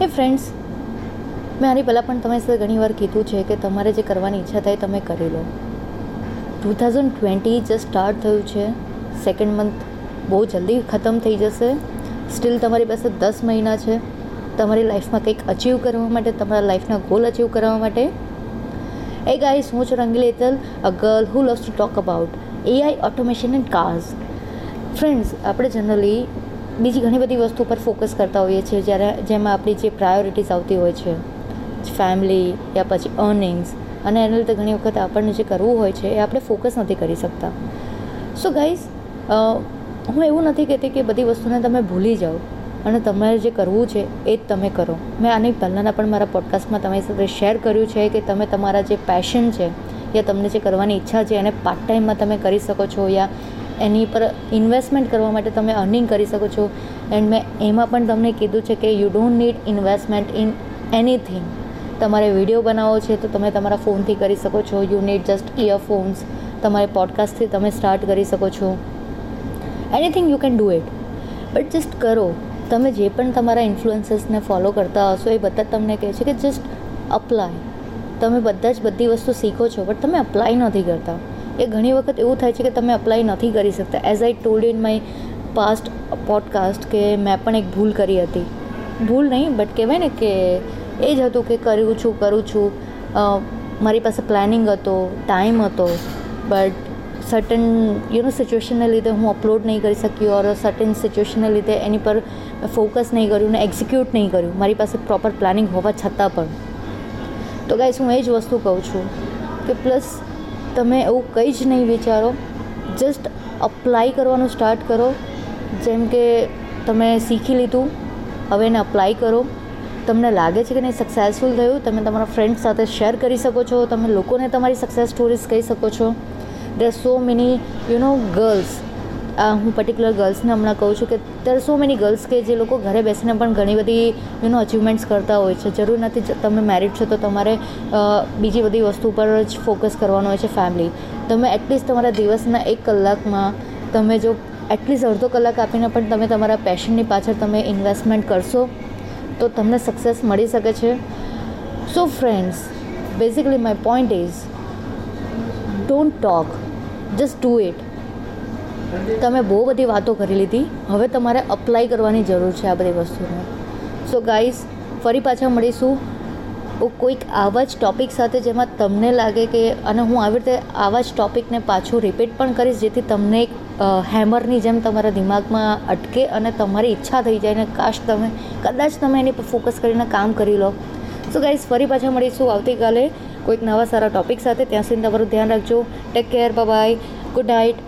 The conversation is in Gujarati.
હે ફ્રેન્ડ્સ મેં આની પહેલાં પણ તમારી સાથે ઘણીવાર કીધું છે કે તમારે જે કરવાની ઈચ્છા થાય તમે કરી લો. Two thousand twenty just start થયું છે. સેકન્ડ મંથ બહુ જલ્દી ખતમ થઈ જશે. સ્ટીલ તમારી પાસે દસ મહિના છે. તમારી લાઈફમાં કંઈક અચીવ કરવા માટે, તમારા લાઈફના ગોલ અચીવ કરવા માટે. એ ગાઈસ હું છું Rangili એતલ a girl who loves to talk about AI automation and cars friends આપણે જનરલી બીજી ઘણી બધી વસ્તુ પર ફોકસ કરતા હોઈએ છીએ. જ્યારે જેમાં આપણી જે પ્રાયોરિટીઝ આવતી હોય છે ફેમિલી યા પછી અર્નિંગ્સ અને એને લીધે ઘણી વખત આપણને જે કરવું હોય છે, એ આપણે ફોકસ નથી કરી શકતા. સો ગાઈઝ હું એવું નથી કહેતી કે બધી વસ્તુને તમે ભૂલી જાઓ, અને તમારે જે કરવું છે, એ જ તમે કરો. મેં આની પહેલાંના પણ મારા પોડકાસ્ટમાં તમારી સાથે શેર કર્યું છે કે તમે તમારા જે પેશન છે, યા તમને જે કરવાની ઈચ્છા છે, એને પાર્ટ ટાઈમમાં તમે કરી શકો છો, યા એની પર ઇન્વેસ્ટમેન્ટ કરવા માટે તમે અર્નિંગ કરી શકો છો. એન્ડ મેં એમાં પણ તમને કીધું છે કે you don't need investment in anything તમારે વીડિયો બનાવવો છે તો તમે તમારા ફોનથી કરી શકો છો. યુ નીડ જસ્ટ ઇયરફોન્સ તમારે પોડકાસ્ટથી તમે સ્ટાર્ટ કરી શકો છો. Anything you can do it but just કરો. તમે જે પણ તમારા ઇન્ફ્લુઅન્સર્સને ફોલો કરતા હશો, એ બધા તમને કહે છે કે જસ્ટ અપ્લાય તમે બધા જ બધી વસ્તુ શીખો છો બટ તમે અપ્લાય નથી કરતા. એ ઘણી વખત એવું થાય છે કે તમે અપ્લાય નથી કરી શકતા. As I told in my past podcast કે મેં પણ એક ભૂલ કરી હતી. ભૂલ નહીં બટ કહેવાય ને કે એ જ હતું કે કરું છું કરું છું. મારી પાસે પ્લાનિંગ હતો ટાઈમ હતો બટ સર્ટન યુનો સિચ્યુએશનને લીધે હું અપલોડ નહીં કરી શકી ઓર સર્ટન સિચ્યુએશનને લીધે એની પર ફોકસ નહીં કર્યું ને એક્ઝિક્યુટ નહીં કર્યું. મારી પાસે પ્રોપર પ્લાનિંગ હોવા છતાં પણ. તો ગાઈસ હું એ જ વસ્તુ કહું છું કે પ્લસ તમે એવું કંઈ જ નહીં વિચારો. જસ્ટ અપ્લાય કરવાનું સ્ટાર્ટ કરો. જેમ કે તમે શીખી લીધું, હવે એને અપ્લાય કરો. તમને લાગે છે કે નહીં સક્સેસફુલ થયું, તમે તમારા ફ્રેન્ડ્સ સાથે શેર કરી શકો છો, તમે લોકોને તમારી સક્સેસ સ્ટોરીઝ કહી શકો છો. There so many you know girls હું પર્ટિક્યુલર ગર્લ્સને હમણાં કહું છું કે દેર સો મેની ગર્લ્સ કે જે લોકો ઘરે બેસીને પણ ઘણી બધી યુનો અચીવમેન્ટ્સ કરતા હોય છે. જરૂર નથી તમે મેરિડ છો તો તમારે બીજી બધી વસ્તુ પર જ ફોકસ કરવાનો હોય છે ફેમિલી તમે એટલીસ્ટ તમારા દિવસના એક કલાકમાં તમે જો એટલીસ્ટ અડધો કલાક આપીને પણ તમે તમારા પેશનની પાછળ તમે ઇન્વેસ્ટમેન્ટ કરશો, તો તમને સક્સેસ મળી શકે છે. So friends basically my point is don't talk just do it તમે બહુ બધી વાતો કરી લીધી. હવે તમારે અપ્લાય કરવાની જરૂર છે આ બધી વસ્તુને. સો ગાઈઝ ફરી પાછા મળીશું. કોઈક આવા જ ટૉપિક સાથે જેમાં તમને લાગે કે, અને હું આવી રીતે આવા જ ટૉપિકને પાછું રિપીટ પણ કરીશ, જેથી તમને એક હેમરની જેમ તમારા દિમાગમાં અટકે અને તમારી ઈચ્છા થઈ જાય ને કાશ તમે, કદાચ તમે એની પર ફોકસ કરીને કામ કરી લો. સો ગાઈઝ ફરી પાછા મળીશું આવતીકાલે કોઈક નવા સારા ટૉપિક સાથે. ત્યાં સુધી તમારું ધ્યાન રાખજો. Take care bye good night